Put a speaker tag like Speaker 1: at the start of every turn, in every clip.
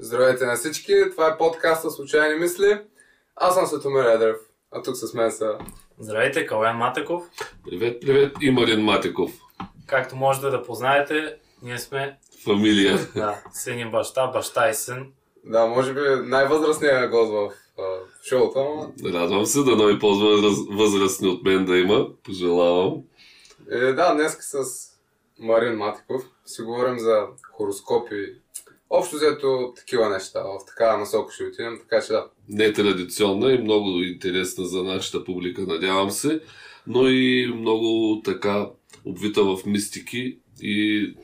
Speaker 1: Здравейте на всички, това е подкаста Случайни мисли. Аз съм Светомир Едрев, а тук с мен са...
Speaker 2: Здравейте, Калян Матеков.
Speaker 3: Привет, привет и Марин Матеков.
Speaker 2: Както можете да познаете, ние сме
Speaker 3: Фамилия.
Speaker 2: да, син и баща, баща и син.
Speaker 1: Да, може би най-възрастният гост в, шоуто, ама...
Speaker 3: Радвам се да нови по-възрастни от мен да има. Пожелавам.
Speaker 1: Е, да, днес с Марин Матиков си говорим за хороскопи. Общо взето такива неща. В такава насока ще отидем, така че да.
Speaker 3: Не традиционна и много интересна за нашата публика, надявам се, но и много така обвита в мистики и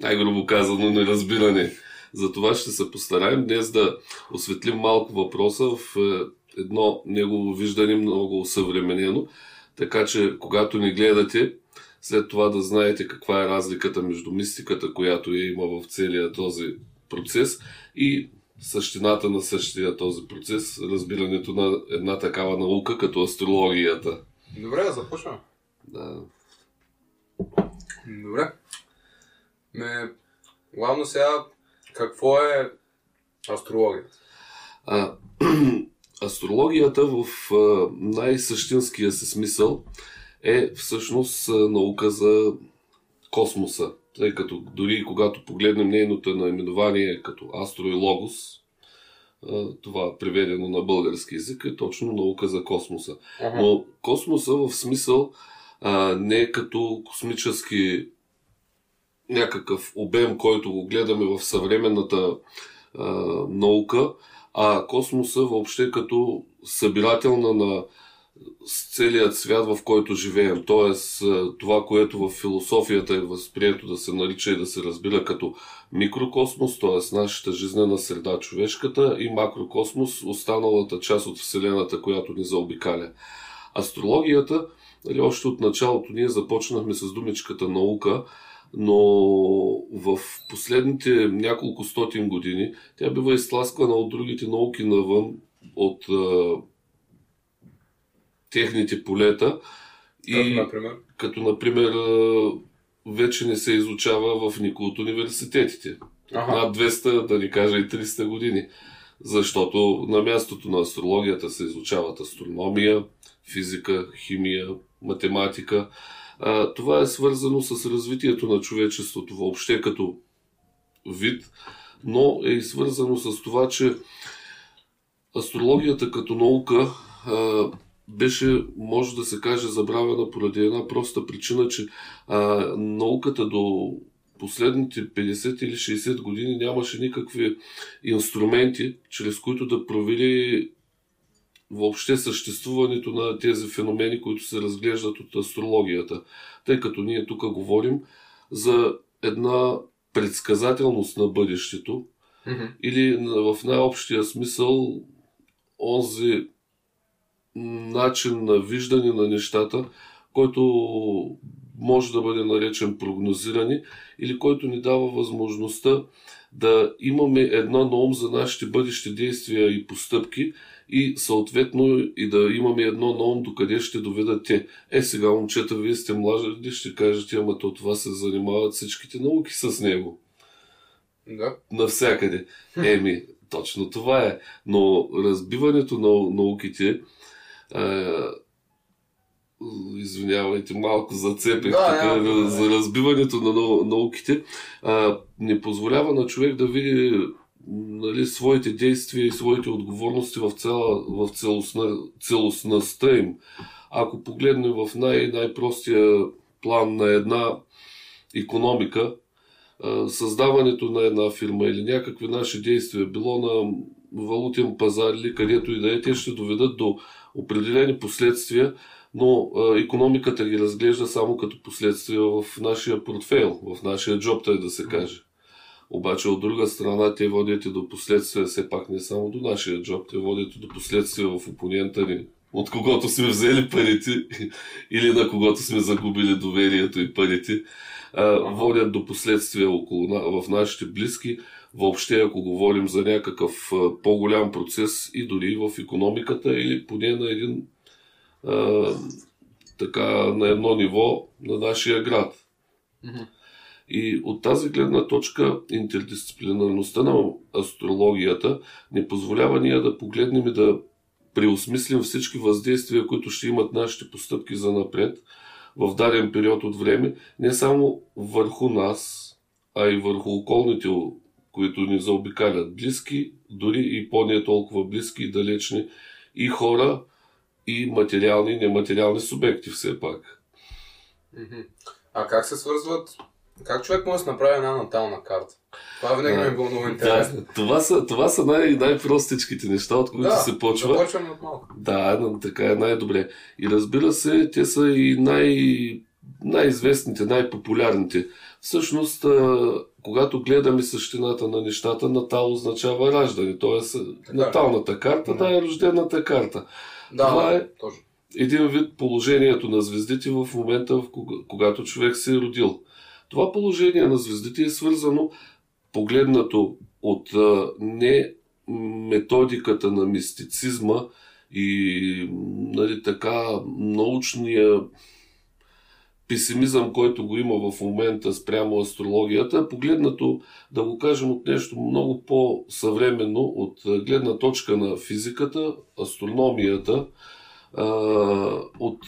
Speaker 3: най-грубо казано неразбиране. За това ще се постараем днес да осветлим малко въпроса в е, едно негово виждане много съвременено, така че когато ни гледате, след това да знаете каква е разликата между мистиката, която я има в целия този процес и същината на същия този процес, разбирането на една такава наука, като астрологията.
Speaker 1: Добре, започваме.
Speaker 3: Да.
Speaker 1: Добре. Ме, главно сега, какво е астрологията?
Speaker 3: А, астрологията в най-същинския си смисъл е всъщност наука за космоса. Тъй като дори когато погледнем нейното наименование като Астро и Логос, това преведено на български язик е точно наука за космоса.
Speaker 1: Ага.
Speaker 3: Но космоса в смисъл а, не като космически някакъв обем, който го гледаме в съвременната а, наука, а космоса въобще като събирателна на с целият свят, в който живеем. Тоест, това, което в философията е възприето да се нарича и да се разбира като микрокосмос, т.е. нашата жизнена среда, човешката, и макрокосмос, останалата част от Вселената, която ни заобикаля. Астрологията, нали, още от началото ние започнахме с думичката наука, но в последните няколко стотин години тя бива изтласквана от другите науки навън, от техните полета.
Speaker 1: И, като, например?
Speaker 3: Като, например, вече не се изучава в никой от университетите. Ага. Над 200, да ни кажа и 300 години. Защото на мястото на астрологията се изучават астрономия, физика, химия, математика. А, това е свързано с развитието на човечеството въобще като вид, но е и свързано с това, че астрологията като наука а, беше, може да се каже, забравена поради една проста причина, че а, науката до последните 50 или 60 години нямаше никакви инструменти, чрез които да провери въобще съществуването на тези феномени, които се разглеждат от астрологията. Тъй като ние тук говорим за една предсказателност на бъдещето mm-hmm. или в най-общия смисъл онзи начин на виждане на нещата, който може да бъде наречен прогнозиране или който ни дава възможността да имаме едно на ум за нашите бъдещи действия и постъпки и съответно и да имаме едно на ум докъде ще доведат те. Е, сега, момчета, вие сте млади, ще кажете, ама то това се занимават всичките науки с него.
Speaker 1: Да.
Speaker 3: Навсякъде. Еми, точно това е. Но разбиването на науките извинявайте, малко зацепих
Speaker 1: да,
Speaker 3: така,
Speaker 1: да,
Speaker 3: за разбиването на науките, а, не позволява на човек да види нали, своите действия и своите отговорности в, цяла, в целостна, целостността им. Ако погледнем в най- най-простия план на една економика, създаването на една фирма или някакви наши действия, било на валутен пазар или където и да е, те ще доведат до определени последствия, но а, економиката ги разглежда само като последствия в нашия портфейл, в нашия джоб, тъй да се каже. Обаче от друга страна те водят и до последствия, все пак не само до нашия джоб, те водят и до последствия в опонента ни, от когото сме взели парите или на когото сме загубили доверието и парите, а, водят до последствия около, в нашите близки, въобще, ако говорим за някакъв по-голям процес и дори в економиката или поне на един а, така на едно ниво на нашия град.
Speaker 1: Mm-hmm.
Speaker 3: И от тази гледна точка интердисциплинарността на астрологията ни позволява ние да погледнем и да преосмислим всички въздействия, които ще имат нашите постъпки за напред в даден период от време, не само върху нас, а и върху околните, които ни заобикалят близки, дори и по-не толкова близки и далечни, и хора, и материални и нематериални субекти все пак.
Speaker 1: А как се свързват? Как човек може да направи една натална карта? Това винаги ми е било много интересно.
Speaker 3: Да, това са, това са най- най-простичките неща, от които
Speaker 1: да,
Speaker 3: се почва.
Speaker 1: Да, почваме от малко.
Speaker 3: Да, така е най-добре. И разбира се, те са и най- най-известните, най-популярните. Всъщност, когато гледаме същината на нещата, натал означава раждане. Тоест, наталната карта, да, е рождената карта.
Speaker 1: Да,
Speaker 3: Това
Speaker 1: да,
Speaker 3: е
Speaker 1: точно.
Speaker 3: един вид положението на звездите в момента, в кога, когато човек се е родил. Това положение на звездите е свързано, погледнато от а, не методиката на мистицизма и нали, така научния песимизъм, който го има в момента спрямо астрологията, погледнато, да го кажем, от нещо много по-съвременно, от гледна точка на физиката, астрономията, от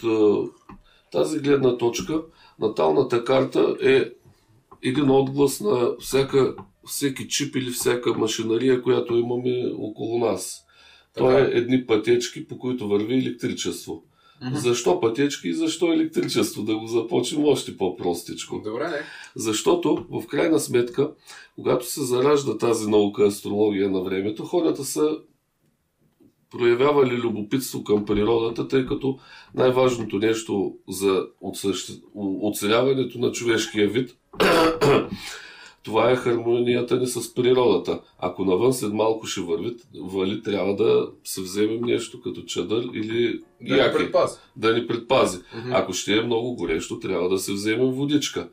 Speaker 3: тази гледна точка, наталната карта е един отглас на всяка, всеки чип или всяка машинария, която имаме около нас. Така. Това е едни пътечки, по които върви електричество. Mm-hmm. Защо пътечки и защо електричество? Да го започнем още по-простичко.
Speaker 1: Добре, не.
Speaker 3: Защото, в крайна сметка, когато се заражда тази наука астрология на времето, хората са проявявали любопитство към природата, тъй като най-важното нещо за оцеляването на човешкия вид това е хармонията ни с природата. Ако навън след малко ще върви, вали, трябва да се вземем нещо като чадър или
Speaker 1: да яки, ни предпази.
Speaker 3: Да ни предпази. Mm-hmm. Ако ще е много горещо, трябва да се вземем водичка.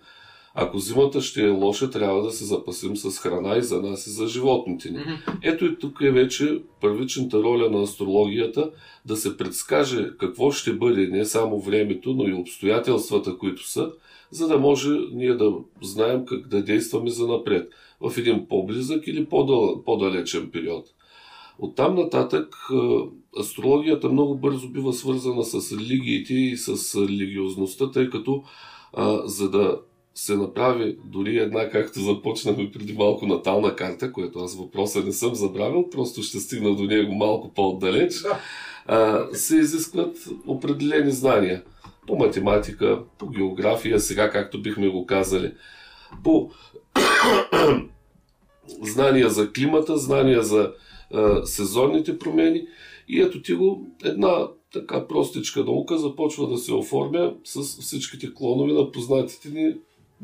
Speaker 3: Ако зимата ще е лоша, трябва да се запасим с храна и за нас и за животните ни. Ето и тук е вече първичната роля на астрологията да се предскаже какво ще бъде не само времето, но и обстоятелствата, които са, за да може ние да знаем как да действаме за напред в един по-близък или по-далечен период. От там нататък астрологията много бързо бива свързана с религиите и с религиозността, тъй като а, за да се направи дори една, както започнахме преди малко натална карта, което аз въпроса не съм забравил, просто ще стигна до него малко по-отдалеч,
Speaker 1: да.
Speaker 3: а, се изискват определени знания по математика, по география, сега както бихме го казали, по знания за климата, знания за а, сезонните промени. И ето ти го една така простичка наука започва да се оформя с всичките клонове на познатите ни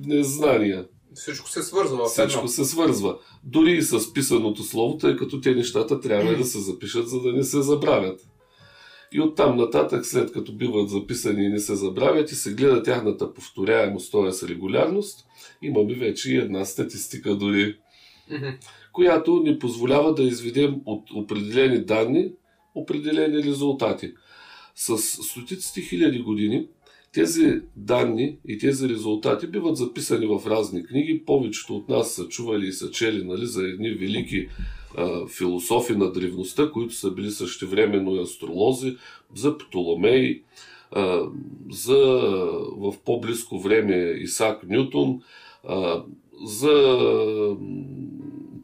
Speaker 3: незнания.
Speaker 1: Всичко се свързва.
Speaker 3: Всичко се свързва. Дори и с писаното слово, тъй като те нещата трябва да се запишат, за да не се забравят. И оттам нататък, след като биват записани и не се забравят и се гледа тяхната повторяемост, т.е. регулярност, имаме вече и една статистика дори,
Speaker 1: mm-hmm.
Speaker 3: която ни позволява да изведем от определени данни определени резултати. С стотиците хиляди години тези данни и тези резултати биват записани в разни книги. Повечето от нас са чували и са чели нали, за едни велики а, философи на древността, които са били същевременно и астролози, за Птоломей, а, за в по-близко време Исак Нютон, а, за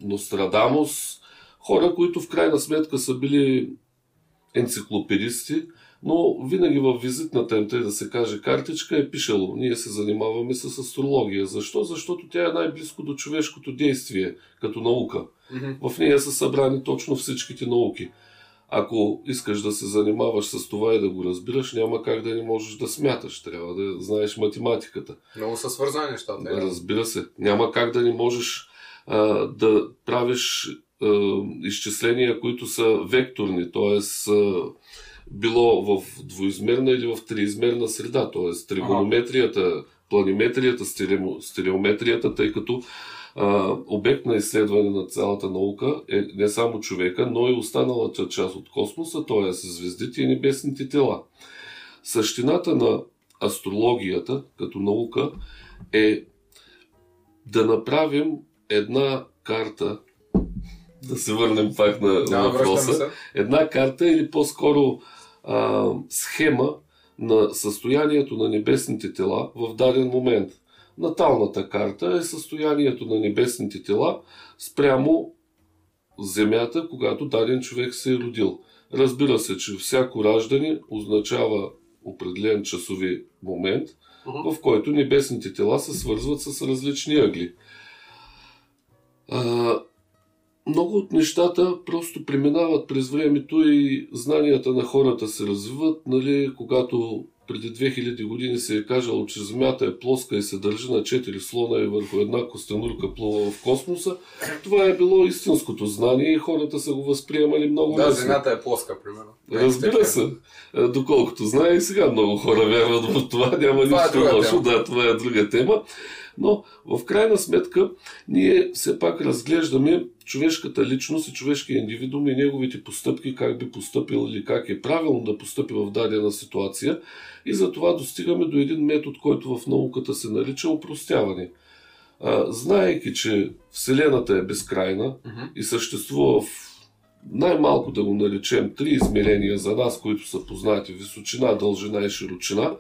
Speaker 3: Нострадамус, хора, които в крайна сметка са били енциклопедисти, но винаги в визитната им, да се каже, картичка е пишело. Ние се занимаваме с астрология. Защо? Защото тя е най-близко до човешкото действие, като наука.
Speaker 1: Mm-hmm.
Speaker 3: В нея са събрани точно всичките науки. Ако искаш да се занимаваш с това и да го разбираш, няма как да не можеш да смяташ. Трябва да знаеш математиката.
Speaker 1: Много са свързани нещата.
Speaker 3: Разбира се. Няма как да не можеш а, да правиш а, изчисления, които са векторни, т.е било в двоизмерна или в триизмерна среда, т.е. тригонометрията, планиметрията, стереометрията, тъй като а, обект на изследване на цялата наука е не само човека, но и останалата част от космоса, т.е. звездите и небесните тела. Същината на астрологията като наука е да направим една карта, да се върнем пак на
Speaker 1: Да,
Speaker 3: въпроса, една карта или по-скоро а, схема на състоянието на небесните тела в даден момент. Наталната карта е състоянието на небесните тела спрямо Земята, когато даден човек се е родил. Разбира се, че всяко раждане означава определен часови момент,
Speaker 1: Мгм.
Speaker 3: в който небесните тела се свързват с различни ъгли. А, много от нещата просто преминават през времето и знанията на хората се развиват. Нали, когато преди 2000 години се е кажало, че Земята е плоска и се държи на 4 слона и върху една костенурка плува в космоса, това е било истинското знание и хората са го възприемали много
Speaker 1: Да,
Speaker 3: лесно.
Speaker 1: Земята е плоска, примерно.
Speaker 3: Разбира се. Е, Доколкото знае и сега много хора вярват в това. Няма
Speaker 1: Това е
Speaker 3: нищо
Speaker 1: друга
Speaker 3: лошо. Да, това е друга тема. Но в крайна сметка ние все пак разглеждаме човешката личност и човешкия индивидуум и неговите постъпки, как би постъпил или как е правилно да постъпи в дадена ситуация. И за това достигаме до един метод, който в науката се нарича упростяване. А, знаейки, че Вселената е безкрайна,
Speaker 1: Мгм.
Speaker 3: и съществува в най-малко да го наречем три измерения за нас, които са познати височина, дължина и широчина,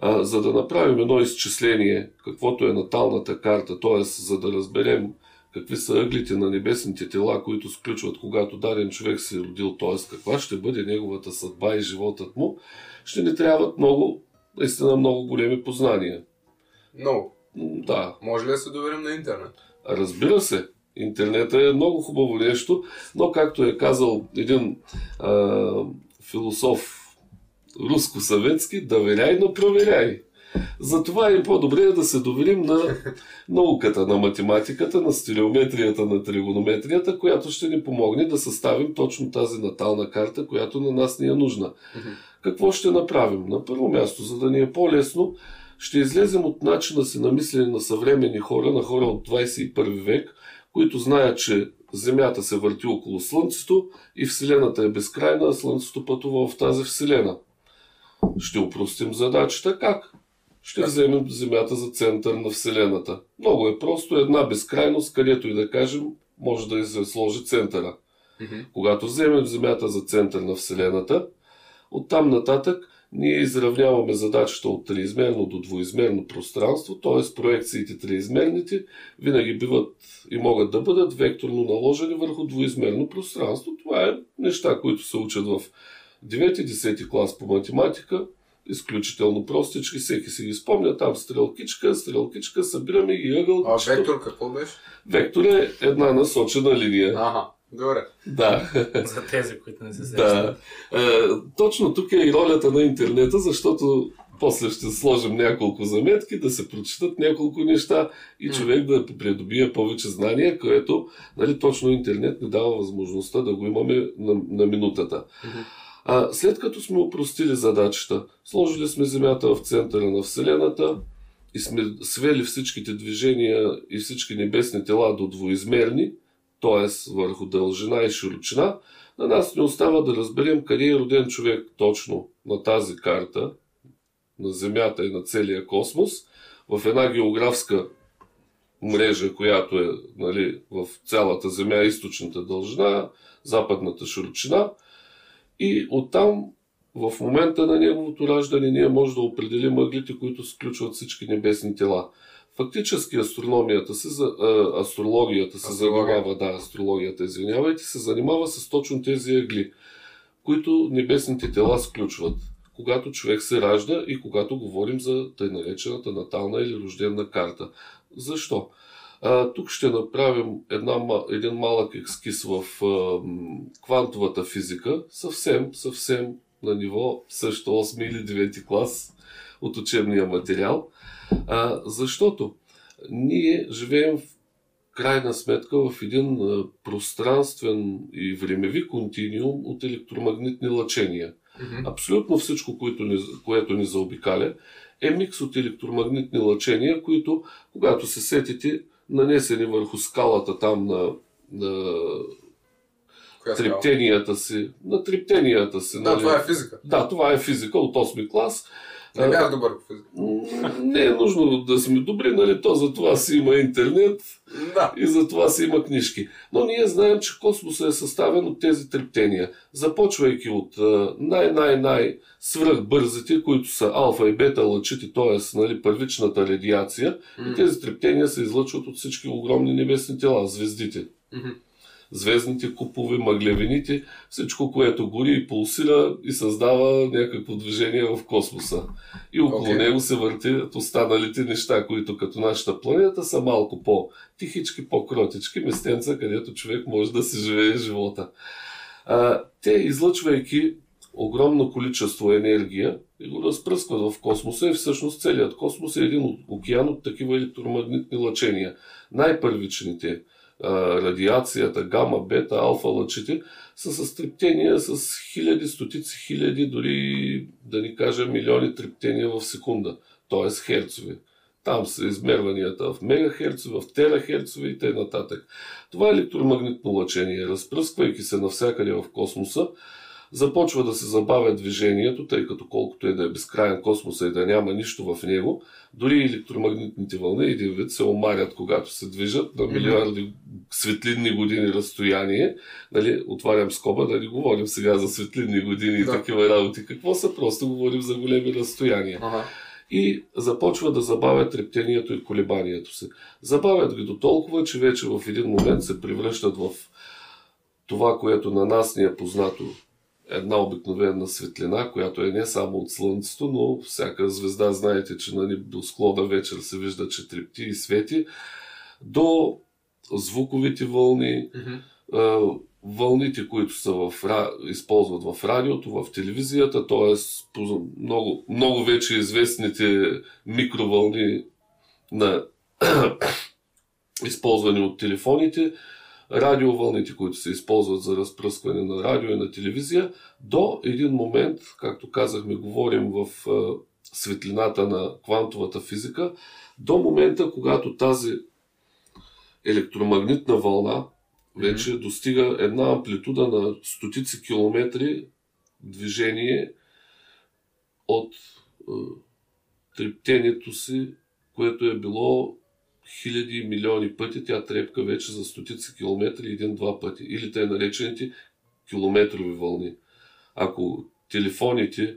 Speaker 3: а, за да направим едно изчисление, каквото е наталната карта, т.е. за да разберем какви са ъглите на небесните тела, които сключват, когато даден човек се е родил, т.е. каква ще бъде неговата съдба и животът му, ще ни трябват много, наистина много големи познания.
Speaker 1: Много.
Speaker 3: М, Да,
Speaker 1: Може ли да се доверим на интернет?
Speaker 3: Разбира се, интернетът е много хубаво нещо, но както е казал един а, философ руско-съветски, доверяй, но проверяй. Затова е по-добре да се доверим на науката на математиката, на стереометрията, на тригонометрията, която ще ни помогне да съставим точно тази натална карта, която на нас ни е нужна. Какво ще направим? На първо място, за да ни е по-лесно, ще излезем от начина си на мислене на съвременни хора, на хора от 21 век, които знаят, че Земята се върти около Слънцето и Вселената е безкрайна, а Слънцето пътува в тази Вселена. Ще упростим задачата как? Ще вземем Земята за център на Вселената. Много е просто една безкрайност, където и да кажем, може да се сложи центъра. Когато вземем Земята за център на Вселената, оттам нататък ние изравняваме задачата от триизмерно до двоизмерно пространство, т.е. проекциите триизмерните винаги биват и могат да бъдат векторно наложени върху двоизмерно пространство. Това е неща, които се учат в 9-10 клас по математика, изключително простички, всеки си ги спомня, там стрелкичка, стрелкичка, събираме ги ъгъл.
Speaker 1: А вектор какво беше?
Speaker 3: Вектор е една насочена линия.
Speaker 1: Ага, добре.
Speaker 3: Да.
Speaker 2: За тези, които не се сещат.
Speaker 3: Да. Е, точно тук е и ролята на интернета, защото после ще сложим няколко заметки, да се прочитат няколко неща и човек да придобие повече знания, което нали, точно интернет ни дава възможността да го имаме на, на минутата.
Speaker 1: Мгм.
Speaker 3: А, след като сме упростили задачата, сложили сме Земята в центъра на Вселената и сме свели всичките движения и всички небесни тела до двоизмерни, т.е. върху дължина и широчина, на нас не остава да разберем къде е роден човек точно на тази карта, на Земята и на целия космос, в една географска мрежа, която е нали, в цялата Земя, източната дължина, западната широчина. И оттам, в момента на неговото раждане, ние може да определим ъглите, които сключват всички небесни тела. Фактически астрономията се, а, астрологията се
Speaker 1: Астрология.
Speaker 3: занимава, да, астрологията, извинявайте, се занимава с точно тези ъгли, които небесните тела сключват, когато човек се ражда и когато говорим за тъй наречената натална или рождена карта. Защо? А, тук ще направим една, един малък екскиз в а, квантовата физика, съвсем, съвсем на ниво също 8 или 9 клас от учебния материал. А, защото ние живеем в крайна сметка в един пространствен и времеви континиум от електромагнитни лъчения. Абсолютно всичко, което ни, което ни заобикаля, е микс от електромагнитни лъчения, които, когато се сетите, нанесени върху скалата там на, на трептенията си, на трептенията си.
Speaker 1: Да,
Speaker 3: нали?
Speaker 1: това е физика.
Speaker 3: Да, това е физика от 8 клас.
Speaker 1: Не бях добър по физика.
Speaker 3: Не е нужно да сме добри, нали? То за това си има интернет
Speaker 1: Да.
Speaker 3: и за това си има книжки. Но ние знаем, че космоса е съставен от тези трептения. Започвайки от най-най-най свръхбързите, които са алфа и бета лъчите, т.е. Нали, първичната радиация. И тези трептения се излъчват от всички огромни небесни тела, звездите.
Speaker 1: Мгм.
Speaker 3: Звездните купове, мъглевините, всичко, което гори и пулсира и създава някакво движение в космоса. И около
Speaker 1: Окей.
Speaker 3: него се въртят останалите неща, които като нашата планета са малко по-тихички, по-кротички, местенца, където човек може да си живее живота. А, те, излъчвайки огромно количество енергия и го разпръскват в космоса и всъщност целият космос е един океан от такива електромагнитни лъчения. Най-първичните радиацията, гама, бета, алфа лъчите са с трептения с хиляди, стотици хиляди, дори да ни кажа милиони трептения в секунда, т.е. херцове. Там са измерванията в мегахерцове, в терахерцове и т.н. Това електромагнитно лъчение, разпръсквайки се навсякъде в космоса, започва да се забавя движението, тъй като колкото е да е безкрайен космоса и да няма нищо в него, дори електромагнитните вълни един вид се омарят, когато се движат на милиарди светлинни години разстояние. Нали, отварям скоба, да не говорим сега за светлинни години и
Speaker 1: Да.
Speaker 3: такива работи. Какво са? Просто говорим за големи разстояния
Speaker 1: Ага.
Speaker 3: и започва да забавят трептението и колебанието се. Забавят ги до толкова, че вече в един момент се превръщат в това, което на нас ни е познато една обикновена светлина, която е не само от Слънцето, но всяка звезда, знаете, че нали, до склона вечер се вижда, че трепти и свети, до звуковите вълни, а, вълните, които са в, използват в радиото, в телевизията, т.е. много, много вече известните микровълни на използвани от телефоните, радиовълните, които се използват за разпръскване на радио и на телевизия, до един момент, както казахме, говорим в а, светлината на квантовата физика, до момента, когато тази електромагнитна вълна вече достига една амплитуда на стотици километри движение от е, трептението си, което е било хиляди и милиони пъти, тя трепка вече за стотици километри един-два пъти. Или те наречените километрови вълни. Ако телефоните,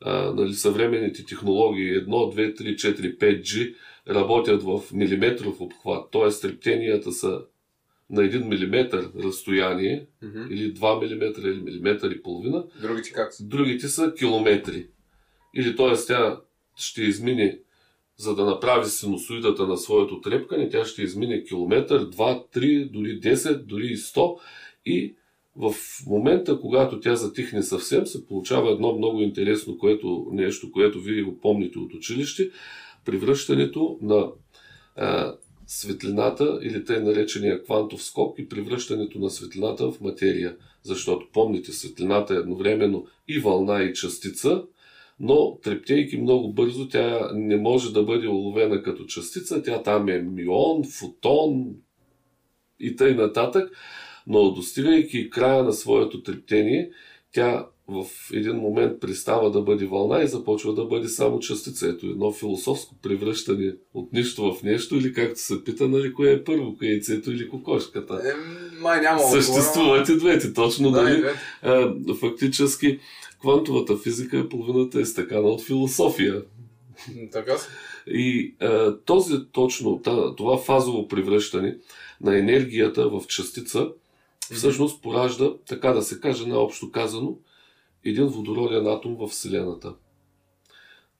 Speaker 3: а, нали, съвременните технологии 1, 2, 3, 4, 5G работят в милиметров обхват, т.е. трептенията са на 1 мм разстояние,
Speaker 1: Мгм.
Speaker 3: или 2 мм, или милиметър и половина,
Speaker 1: Другите как са?
Speaker 3: другите са километри. Или т.е. тя ще измине, за да направи синусоидата на своето трепкане, тя ще измине километър, 2, 3, дори 10, дори и 100 и в момента, когато тя затихне съвсем, се получава едно много интересно което, нещо, което вие го помните от училище, превръщането на а, светлината или тъй наречения квантов скок и превръщането на светлината в материя. Защото помните, светлината е едновременно и вълна и частица, но трептейки много бързо, тя не може да бъде уловена като частица. Тя там е мион, фотон и тъй нататък. Но достигайки края на своето трептение, тя в един момент пристава да бъде вълна и започва да бъде само частица. Ето едно философско превръщане от нищо в нещо или както се пита, нали, кое е първо, кое е яйцето или кокошката.
Speaker 1: Е, май няма
Speaker 3: Съществуват и двете, точно,
Speaker 1: Да,
Speaker 3: нали? А, фактически квантовата физика е половината е стакана от философия.
Speaker 1: Така.
Speaker 3: И а, този точно, това фазово превръщане на енергията в частица всъщност поражда, така да се каже, наобщо казано, един водороден атом в Вселената.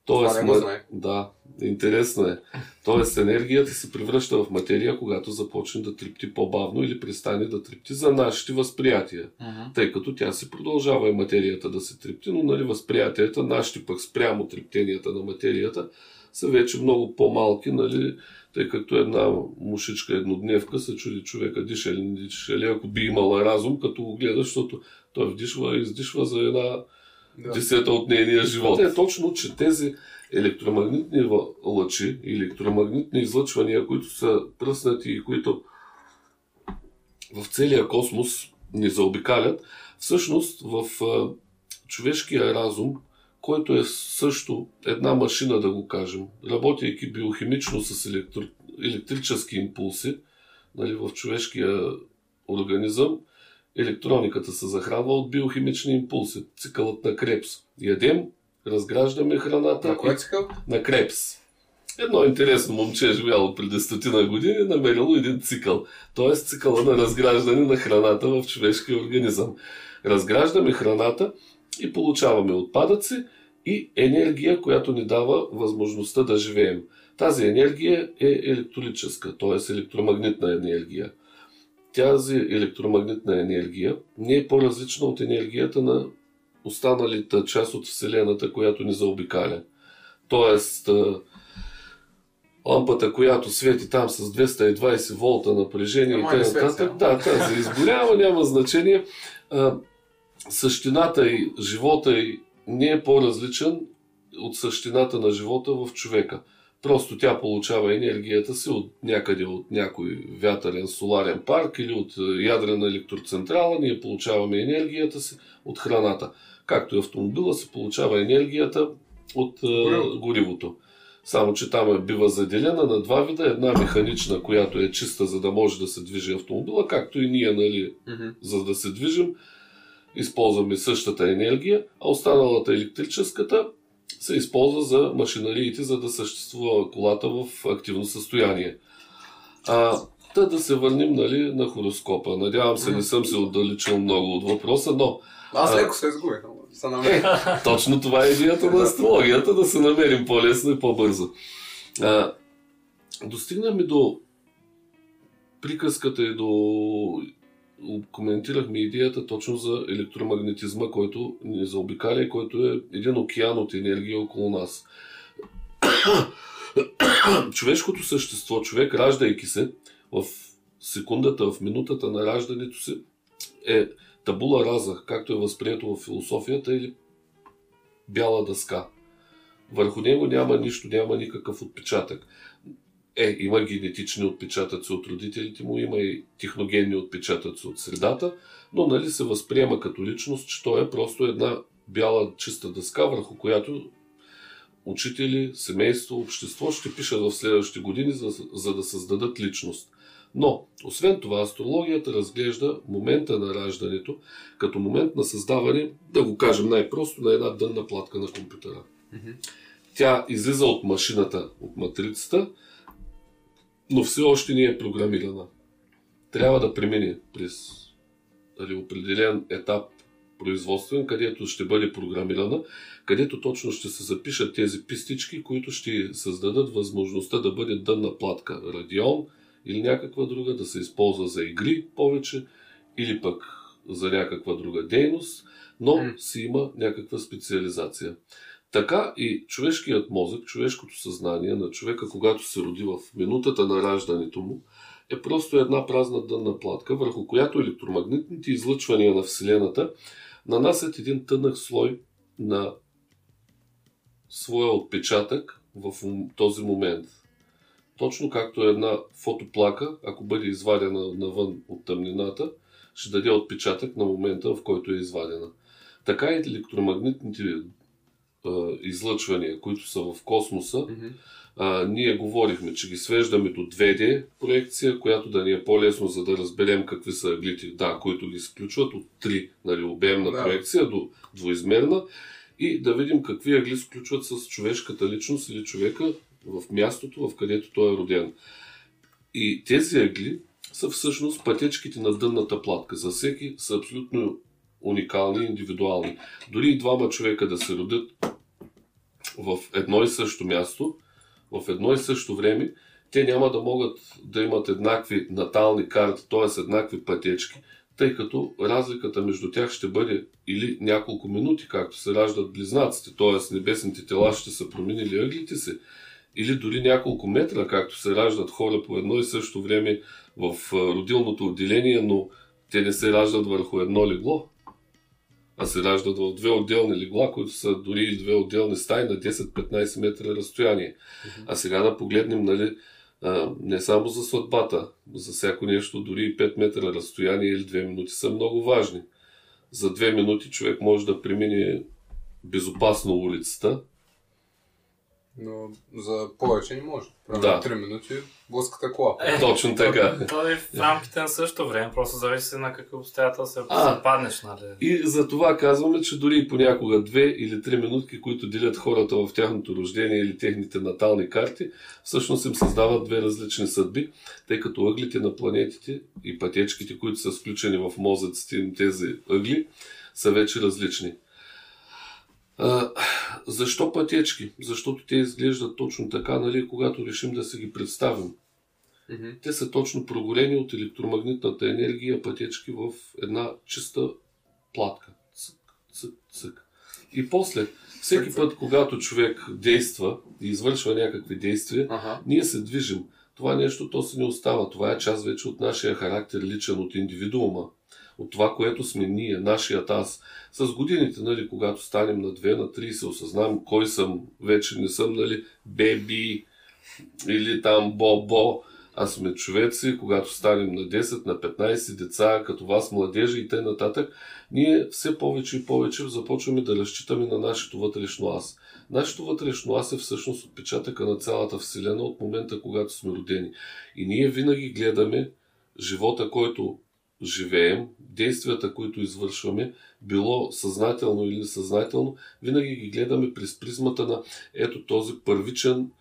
Speaker 1: Това не го знаех.
Speaker 3: да, интересно е. Тоест енергията се превръща в материя, когато започне да трепти по-бавно или престане да трепти за нашите възприятия тъй като тя се продължава и материята да се трепти, но нали, възприятията, нашите пък спрямо трептенията на материята, са вече много по-малки, нали, тъй като една мушичка еднодневка се чуди човека диша или не диша, или ако би имала разум, като го гледа, защото той вдишва и издишва за една
Speaker 1: Да.
Speaker 3: десета от нейния живот. Е точно, че тези електромагнитни лъчи, електромагнитни излъчвания, които са пръснати и които в целия космос ни заобикалят, всъщност в а, човешкия разум който е също една машина, да го кажем, работейки биохимично с електро... електрически импулси нали, в човешкия организъм, електрониката се захранва от биохимични импулси, цикълът на Крепс. Ядем, разграждаме храната.
Speaker 1: На кой цикъл?
Speaker 3: На Крепс. Едно интересно момче е живяло преди стотина години, намерило един цикъл. Тоест цикъла на разграждане на храната в човешкия организъм. Разграждаме храната и получаваме отпадъци и енергия, която ни дава възможността да живеем. Тази енергия е електролическа, т.е. електромагнитна енергия. Тази електромагнитна енергия не е по-различна от енергията на останалата част от Вселената, която ни заобикаля. Тоест, лампата, която свети там с 220 волта напрежение
Speaker 1: Ама
Speaker 3: и т.н. Да, тази изгорява, няма значение. Същината и живота и не е по-различен от същината на живота в човека. Просто тя получава енергията си от някъде от някой вятърен соларен парк или от ядрена електроцентрала. Ние получаваме енергията си от храната. Както и автомобила се получава енергията от
Speaker 1: Горивото.
Speaker 3: горивото. Само, че там е бива заделена на два вида. Една механична, която е чиста, за да може да се движи автомобила, както и ние, нали,
Speaker 1: Мгм.
Speaker 3: за да се движим, използваме същата енергия, а останалата електрическата се използва за машинариите, за да съществува колата в активно състояние. А, та да се върнем нали, на хороскопа. Надявам се, не съм се отдалечил много от въпроса, но
Speaker 1: Аз леко се изгубих, намерих.
Speaker 3: точно това е идеята на астрологията, да се намерим по-лесно и по-бързо. А, достигнахме до приказката и до коментирахме идеята точно за електромагнетизма, който ни заобикаля и който е един океан от енергия около нас. Човешкото същество, човек раждайки се, в секундата, в минутата на раждането си, е табула раза, както е възприето в философията, или бяла дъска. Върху него няма нищо, няма никакъв отпечатък. Е, има генетични отпечатъци от родителите му, има и техногенни отпечатъци от средата, но нали се възприема като личност, че той е просто една бяла чиста дъска, върху която учители, семейство, общество ще пишат в следващите години, за, за да създадат личност. Но, освен това, астрологията разглежда момента на раждането като момент на създаване, да го кажем най-просто, на една дънна платка на компютъра. Тя излиза от машината, от матрицата, но все още не е програмирана. Трябва да премине през нали, определен етап производствен, където ще бъде програмирана, където точно ще се запишат тези пистички, които ще създадат възможността да бъде дънна платка, радион или някаква друга, да се използва за игри повече, или пък за някаква друга дейност, но си има някаква специализация. Така и човешкият мозък, човешкото съзнание на човека, когато се роди в минутата на раждането му, е просто една празна дънна платка, върху която електромагнитните излъчвания на Вселената нанасят един тънък слой на своя отпечатък в този момент. Точно както една фотоплака, ако бъде извадена навън от тъмнината, ще даде отпечатък на момента, в който е извадена. Така и електромагнитните а, излъчвания, които са в космоса,
Speaker 1: Мгм.
Speaker 3: а, ние говорихме, че ги свеждаме до 2D проекция, която да ни е по-лесно, за да разберем какви са аглите, да, които ги изключват от 3 нали, обемна
Speaker 1: Да.
Speaker 3: проекция до двоизмерна и да видим какви агли сключват с човешката личност или човека в мястото, в където той е роден. И тези агли са всъщност пътечките на дънната платка. За всеки са абсолютно уникални индивидуални. Дори и двама човека да се родят в едно и също място, в едно и също време, те няма да могат да имат еднакви натални карти, т.е. еднакви пътечки, тъй като разликата между тях ще бъде или няколко минути, както се раждат близнаците, т.е. небесните тела ще са променили ъглите си, или дори няколко метра, както се раждат хора по едно и също време в родилното отделение, но те не се раждат върху едно легло, а се раждат в две отделни легла, които са дори и две отделни стаи на 10-15 метра разстояние. А сега да погледнем, нали, а, не само за съдбата, за всяко нещо, дори и 5 метра разстояние или 2 минути са много важни. За 2 минути човек може да премине безопасно улицата.
Speaker 1: Но за повече не може. Примерно
Speaker 3: Да.
Speaker 1: 3 минути блъската кола.
Speaker 2: Е,
Speaker 3: Точно така.
Speaker 2: То, то е в рамките на същото време, просто зависи на какви обстоятелства се паднеш, нали?
Speaker 3: И за това казваме, че дори и понякога две или три минутки, които делят хората в тяхното рождение или техните натални карти, всъщност им създават две различни съдби, тъй като ъглите на планетите и пътечките, които са включени в мозъците им тези ъгли, са вече различни. А, защо пътечки? Защото те изглеждат точно така, нали, когато решим да се ги представим.
Speaker 1: Мгм.
Speaker 3: Те са точно прогорени от електромагнитната енергия пътечки в една чиста платка. Цък, цък, цък. И после, всеки път, когато човек действа и извършва някакви действия,
Speaker 1: Ага.
Speaker 3: ние се движим. Това нещо, то се не остава. Това е част вече от нашия характер, личен от индивидуума. От това, което сме ние, нашият аз. С годините, нали, когато станем на 2, на 3, се осъзнавам кой съм. Вече не съм, нали, беби или там бо-бо. А сме човеци, когато станем на 10, на 15 деца, като вас младежи и т.н. ние все повече и повече започваме да разчитаме на нашето вътрешно аз. Нашето вътрешно аз е всъщност отпечатъка на цялата Вселена от момента, когато сме родени. И ние винаги гледаме живота, който живеем, действията, които извършваме, било съзнателно или несъзнателно, винаги ги гледаме през призмата на ето този първичен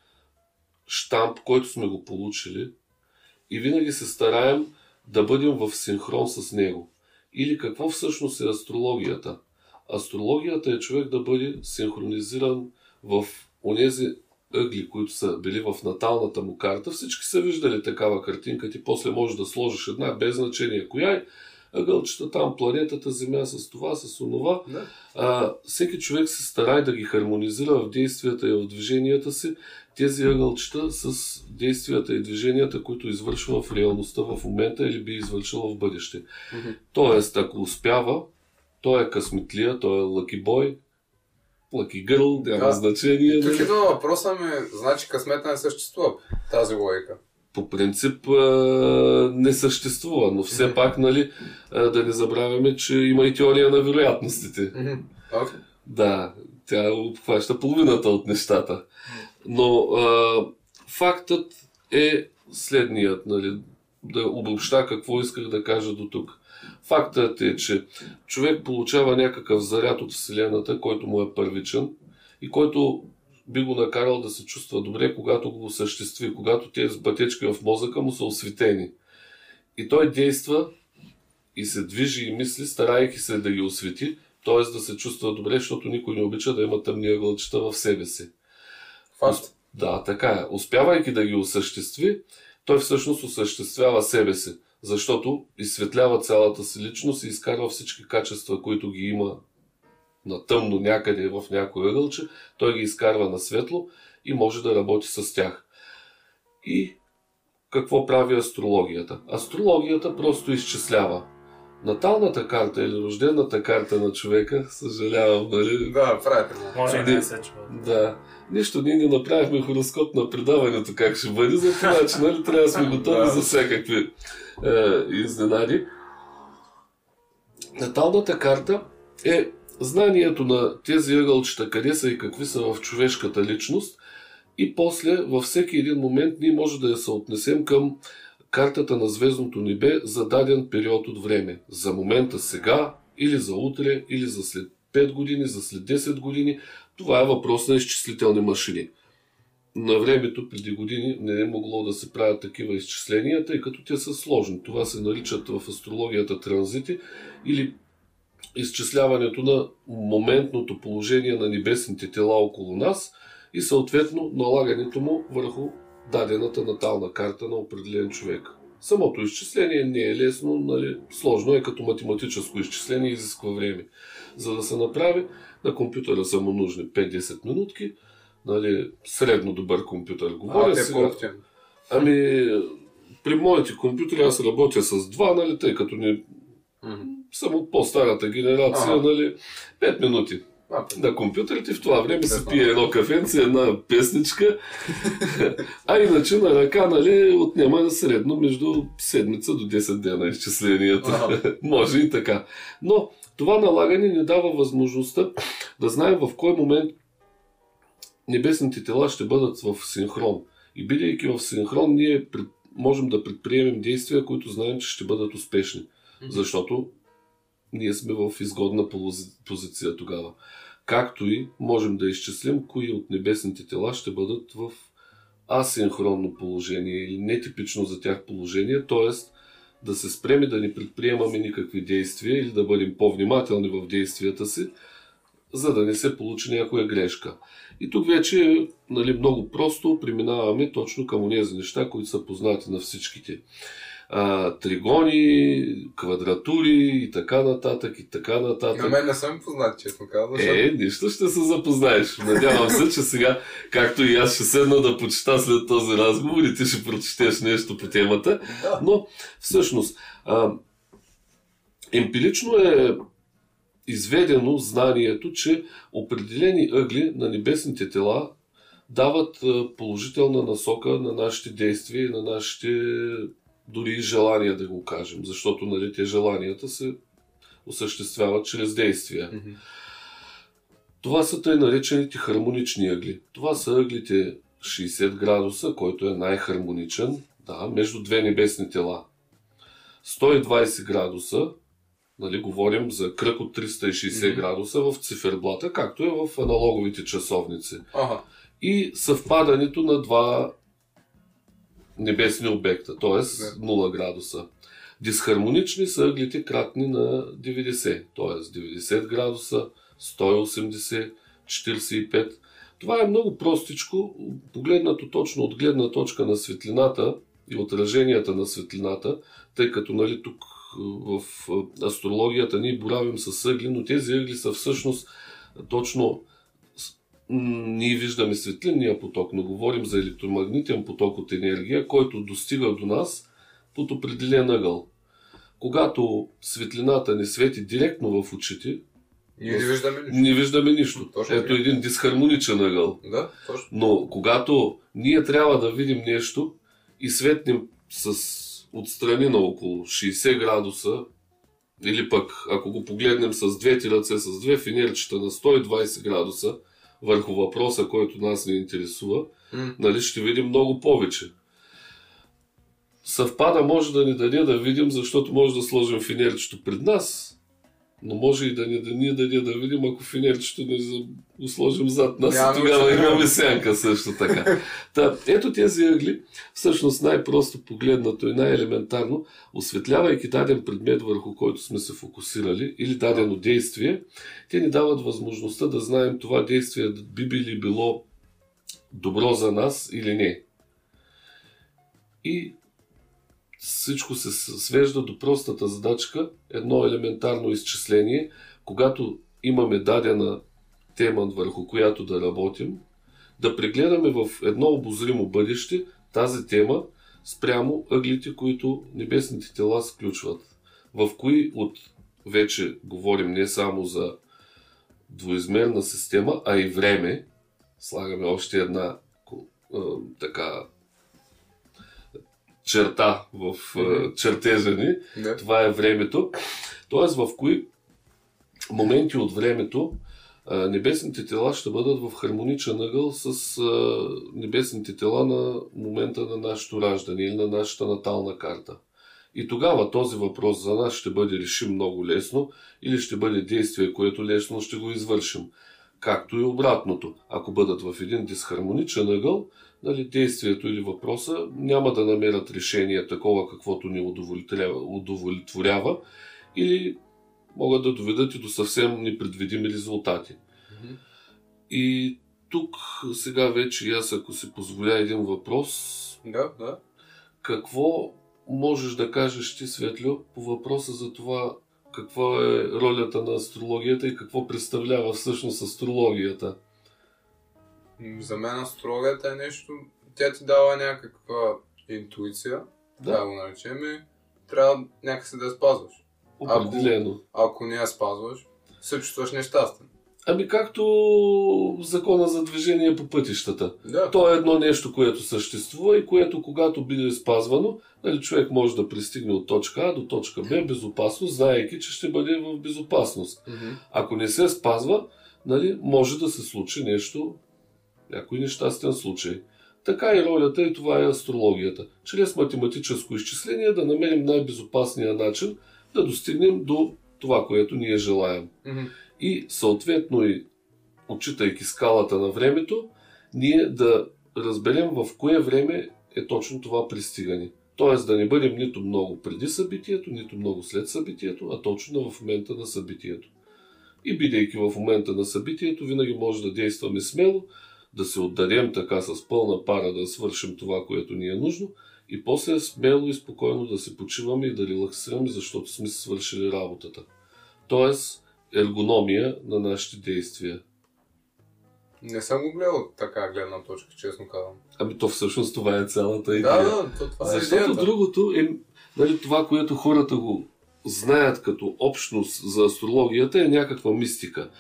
Speaker 3: штамп, който сме го получили и винаги се стараем да бъдем в синхрон с него. Или какво всъщност е астрологията? Астрологията е човек да бъде синхронизиран в онези ъгли, които са били в наталната му карта. Всички са виждали такава картинка. Ти после можеш да сложиш една без значение коя е. Ъгълчета там, планетата, Земя с това, с онова.
Speaker 1: Да.
Speaker 3: А, всеки човек се старае да ги хармонизира в действията и в движенията си, тези ъгълчета с действията и движенията, които извършва в реалността в момента или би извършил в бъдеще. Тоест, ако успява, той е късметлия, той е лъки лъки гърл, няма
Speaker 1: Да.
Speaker 3: значение.
Speaker 1: И тук идва въпроса ми, значи късмета не съществува тази логика.
Speaker 3: По принцип не съществува, но все пак, нали, да не забравяме, че има и теория на вероятностите. Да, тя обхваща половината от нещата. Но а, фактът е следният, нали, да обобща какво исках да кажа до тук. Фактът е, че човек получава някакъв заряд от Вселената, който му е първичен и който би го накарал да се чувства добре, когато го осъществи, когато тези пътечки в мозъка му са осветени. И той действа и се движи и мисли, старайки се да ги освети, т.е. да се чувства добре, защото никой не обича да има тъмни ъгълчета в себе си.
Speaker 1: Факт.
Speaker 3: Да, така е. Успявайки да ги осъществи, той всъщност осъществява себе си, защото изсветлява цялата си личност и изкарва всички качества, които ги има на тъмно някъде в някой ъгълче, той ги изкарва на светло и може да работи с тях. И какво прави астрологията? Астрологията просто изчислява. Наталната карта или рождената карта на човека, съжалявам, нали?
Speaker 1: Да, правите го.
Speaker 2: Може и да се чува.
Speaker 3: Да. Нищо, ние не направихме хороскоп на предаването как ще бъде, за това, че нали, трябва да сме готови
Speaker 1: Да.
Speaker 3: за всякакви изненади. Наталната карта е знанието на тези ъгълчета, къде са и какви са в човешката личност и после във всеки един момент ние може да я съотнесем към картата на звездното небе за даден период от време. За момента сега, или за утре, или за след 5 години, за след 10 години. Това е въпрос на изчислителни машини. На времето, преди години, не е могло да се правят такива изчисления, тъй като те са сложни. Това се наричат в астрологията транзити или изчисляването на моментното положение на небесните тела около нас и съответно налагането му върху дадената натална карта на определен човек. Самото изчисление не е лесно, нали, сложно е като математическо изчисление, изисква време. За да се направи, на компютъра са му нужни 5-10 минутки, нали, средно добър компютър. Говоря
Speaker 1: А, те
Speaker 3: сега.
Speaker 1: колко?
Speaker 3: Ами, при моите компютри аз работя с два, нали, тъй като не съм от по-старата генерация,
Speaker 1: Ага.
Speaker 3: нали, 5 минути. На компютрите. В това време се пие едно кафенце, една песничка. а иначе на ръка, нали, отнема средно между седмица до 10 дена изчислението.
Speaker 1: Ага.
Speaker 3: Може и така. Но това налагане ни дава възможността да знаем в кой момент небесните тела ще бъдат в синхрон. И бидейки в синхрон, ние пред- можем да предприемем действия, които знаем, че ще бъдат успешни. Защото ние сме в изгодна пози- позиция тогава. Както и можем да изчислим кои от небесните тела ще бъдат в асинхронно положение или нетипично за тях положение, т.е. да се спреме да не предприемаме никакви действия или да бъдем по-внимателни в действията си, за да не се получи някоя грешка. И тук вече нали, много просто преминаваме точно към тези неща, които са познати на всичките. А, тригони, квадратури и така нататък и така нататък.
Speaker 1: На мен не съм познат, честно казвам. защото-
Speaker 3: Е, нищо ще се запознаеш. Надявам се, че сега, както и аз ще седна да почита след този разговор и ти ще прочетеш нещо по темата. Но, всъщност, а, емпирично е изведено знанието, че определени ъгли на небесните тела дават положителна насока на нашите действия и на нашите дори и желания, да го кажем. Защото нали, те желанията се осъществяват чрез действия. Това са тъй наречените хармонични ъгли. Това са ъглите 60 градуса, който е най-хармоничен, да, между две небесни тела. 120 градуса, нали, говорим за кръг от 360
Speaker 1: Мгм.
Speaker 3: градуса в циферблата, както е в аналоговите часовници.
Speaker 1: Ага.
Speaker 3: И съвпадането на два небесни обекта, т.е. 0 градуса. Дисхармонични са ъглите кратни на 90, т.е. 90 градуса, 180, 45. Това е много простичко, погледнато точно от гледна точка на светлината и отраженията на светлината, тъй като нали, тук в астрологията ние боравим с ъгли, но тези ъгли са всъщност точно ние виждаме светлинния поток, но говорим за електромагнитен поток от енергия, който достига до нас под определен ъгъл. Когато светлината не свети директно в очите,
Speaker 1: Ние не виждаме нищо.
Speaker 3: не виждаме нищо.
Speaker 1: Точно
Speaker 3: Ето един дисхармоничен ъгъл.
Speaker 1: Да, точно.
Speaker 3: Но когато ние трябва да видим нещо и светнем с отстрани на около 60 градуса, или пък ако го погледнем с двете ръце, с две фенерчета на 120 градуса върху въпроса, който нас ни интересува,
Speaker 1: М.
Speaker 3: нали, ще видим много повече. Съвпада може да ни даде да видим, защото може да сложим фенерчето пред нас, но може и да ни, да ни даде да видим, ако фенерчето не сложим зад нас
Speaker 1: Няма
Speaker 3: и тогава имаме сянка също така. Та, ето тези ъгли, всъщност най-просто погледнато и най-елементарно, осветлявайки даден предмет, върху който сме се фокусирали, или дадено действие, те ни дават възможността да знаем това действие би били било добро за нас или не. И всичко се свежда до простата задачка, едно елементарно изчисление, когато имаме дадена тема, върху която да работим, да прегледаме в едно обозримо бъдеще тази тема спрямо ъглите, които небесните тела сключват. В кои от вече говорим не само за двоизмерна система, а и време. Слагаме още една така черта в
Speaker 1: Мгм.
Speaker 3: чертежа ни.
Speaker 1: Да.
Speaker 3: Това е времето. Тоест в кои моменти от времето небесните тела ще бъдат в хармоничен ъгъл с небесните тела на момента на нашето раждане или на нашата натална карта. И тогава този въпрос за нас ще бъде решим много лесно или ще бъде действие, което лесно ще го извършим. Както и обратното. Ако бъдат в един дисхармоничен ъгъл, нали, действието или въпроса няма да намерят решение такова, каквото ни удовлетворява, или могат да доведат и до съвсем непредвидими резултати. И тук сега вече аз, ако си позволя един въпрос,
Speaker 1: Да, да.
Speaker 3: какво можеш да кажеш ти, Светлю, по въпроса за това каква е ролята на астрологията и какво представлява всъщност астрологията?
Speaker 1: За мен астрологията е нещо, тя ти дава някаква интуиция, да, да го наречем, и трябва някакси да я спазваш.
Speaker 3: Определено.
Speaker 1: Ако не я спазваш, се чувстваш нещастен.
Speaker 3: Ами както закона за движение по пътищата.
Speaker 1: Да.
Speaker 3: То е едно нещо, което съществува и което когато биде спазвано, нали, човек може да пристигне от точка А до точка Б безопасно, знаеки, че ще бъде в безопасност. Ако не се спазва, нали, може да се случи нещо, някой нещастен случай. Така и ролята и това е астрологията. Чрез математическо изчисление да намерим най-безопасния начин да достигнем до това, което ние желаем.
Speaker 1: Мгм.
Speaker 3: И съответно и отчитайки скалата на времето, ние да разберем в кое време е точно това пристигане. Тоест да не бъдем нито много преди събитието, нито много след събитието, а точно в момента на събитието. И бидейки в момента на събитието, винаги може да действаме смело, да се отдадем така с пълна пара да свършим това, което ни е нужно и после смело и спокойно да се почиваме и да релаксираме, защото сме си свършили работата. Тоест, ергономия на нашите действия.
Speaker 1: Не съм го гледал така гледна точка, честно казвам.
Speaker 3: Ами то всъщност това е цялата идея.
Speaker 1: Да, да, то това е
Speaker 3: Защото
Speaker 1: идеята.
Speaker 3: другото е, нали, това, което хората го знаят като общност за астрологията е някаква мистика.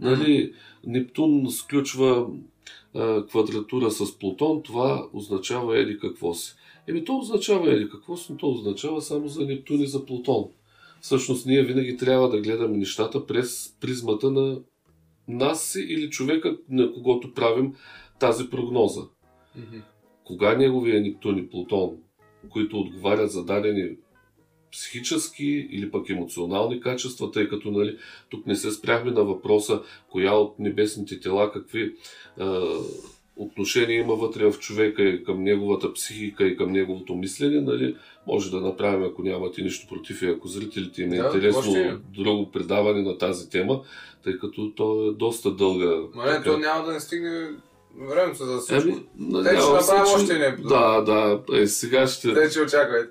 Speaker 3: Нали, Нептун сключва квадратура с Плутон, това означава еди какво си. Еми то означава еди какво си, но то означава само за Нептун и за Плутон. Всъщност ние винаги трябва да гледаме нещата през призмата на нас или човека, на когото правим тази прогноза
Speaker 1: Мгм.
Speaker 3: кога неговия Нептун и Плутон, които отговарят за дадени психически или пък емоционални качества, тъй като нали, тук не се спряхме на въпроса коя от небесните тела какви е, отношения има вътре в човека и към неговата психика и към неговото мислене, нали, може да направим, ако нямате нищо против и ако зрителите им е
Speaker 1: Да,
Speaker 3: интересно
Speaker 1: още-
Speaker 3: друго предаване на тази тема, тъй като то е доста дълга.
Speaker 1: Ма не, то няма да не стигне времето за всичко.
Speaker 3: Еми,
Speaker 1: Те ще
Speaker 3: се,
Speaker 1: направим още епизод.
Speaker 3: Да, да, е, сега ще...
Speaker 1: Те, че очаквайте.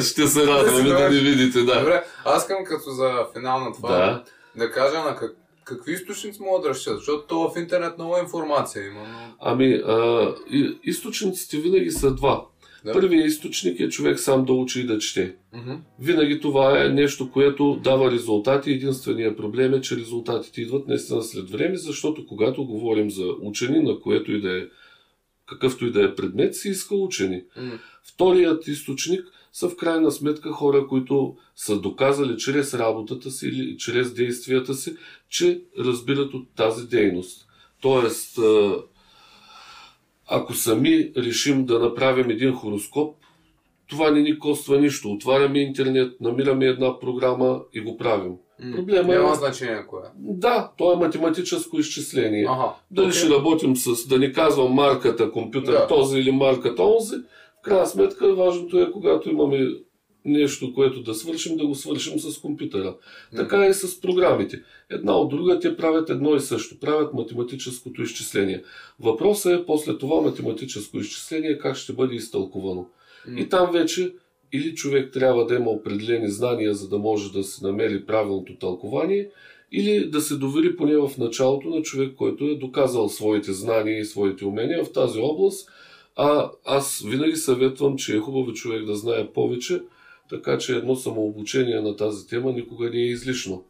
Speaker 3: ще се радваме да ни видите, да.
Speaker 1: Добре, аз искам като за финал на това
Speaker 3: Да.
Speaker 1: да кажа на как, какви източници могат да разчитат, защото то в интернет много информация има. Но...
Speaker 3: Ами, а, и- източниците винаги са два.
Speaker 1: Да.
Speaker 3: Първият източник е човек сам да учи и да чете.
Speaker 1: Мгм.
Speaker 3: Винаги това е нещо, което дава резултати. Единственият проблем е, че резултатите идват наистина след време, защото когато говорим за учени, на което и да е, какъвто и да е предмет, се иска учени.
Speaker 1: М.
Speaker 3: Вторият източник са в крайна сметка хора, които са доказали чрез работата си или чрез действията си, че разбират от тази дейност. Тоест, ако сами решим да направим един хороскоп, това не ни коства нищо. Отваряме интернет, намираме една програма и го правим.
Speaker 1: М.
Speaker 3: Проблема е-
Speaker 1: Няма значение кое.
Speaker 3: Да, то е математическо изчисление.
Speaker 1: Ага.
Speaker 3: Дали
Speaker 1: Окей.
Speaker 3: ще работим с, да не казвам марката компютър
Speaker 1: Да.
Speaker 3: този или марката онзи, в крайна сметка важното е, когато имаме нещо, което да свършим, да го свършим с компютъра. Така и с програмите. Една от друга те правят едно и също. Правят математическото изчисление. Въпросът е после това математическо изчисление как ще бъде изтълкувано.
Speaker 1: М.
Speaker 3: И там вече или човек трябва да има определени знания, за да може да се намери правилното тълкование, или да се довери поне в началото на човек, който е доказал своите знания и своите умения в тази област. А аз винаги съветвам, че е хубаво човек да знае повече, така че едно самообучение на тази тема никога не е излишно.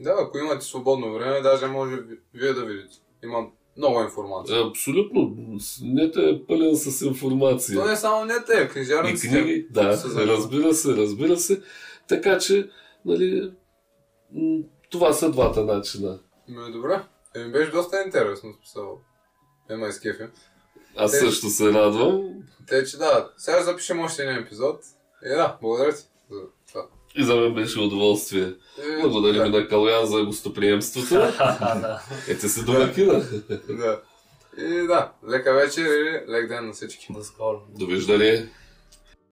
Speaker 1: Да, ако имате свободно време, даже може ви- вие да видите. Има много информация.
Speaker 3: Абсолютно, нета е пълен с информация.
Speaker 1: То не е само не те,
Speaker 3: И
Speaker 1: книжарниците.
Speaker 3: книги, да,
Speaker 1: се
Speaker 3: разбира се, разбира се. Така че, нали, това са двата начина.
Speaker 1: Ме, добре. Е, ми беше доста интересно смисъл. Ема изкефи.
Speaker 3: Аз
Speaker 1: Те-
Speaker 3: също се радвам
Speaker 1: Те, че да, сега запишем още един епизод. Е, да, благодаря ти за това.
Speaker 3: и за мен беше удоволствие.
Speaker 1: Е,
Speaker 3: Благодарим
Speaker 1: да,
Speaker 3: на Калян за гостоприемството. Ете се домакина.
Speaker 1: да. И да, лека вечер и лек ден на всички.
Speaker 2: До скоро.
Speaker 3: Довиждане.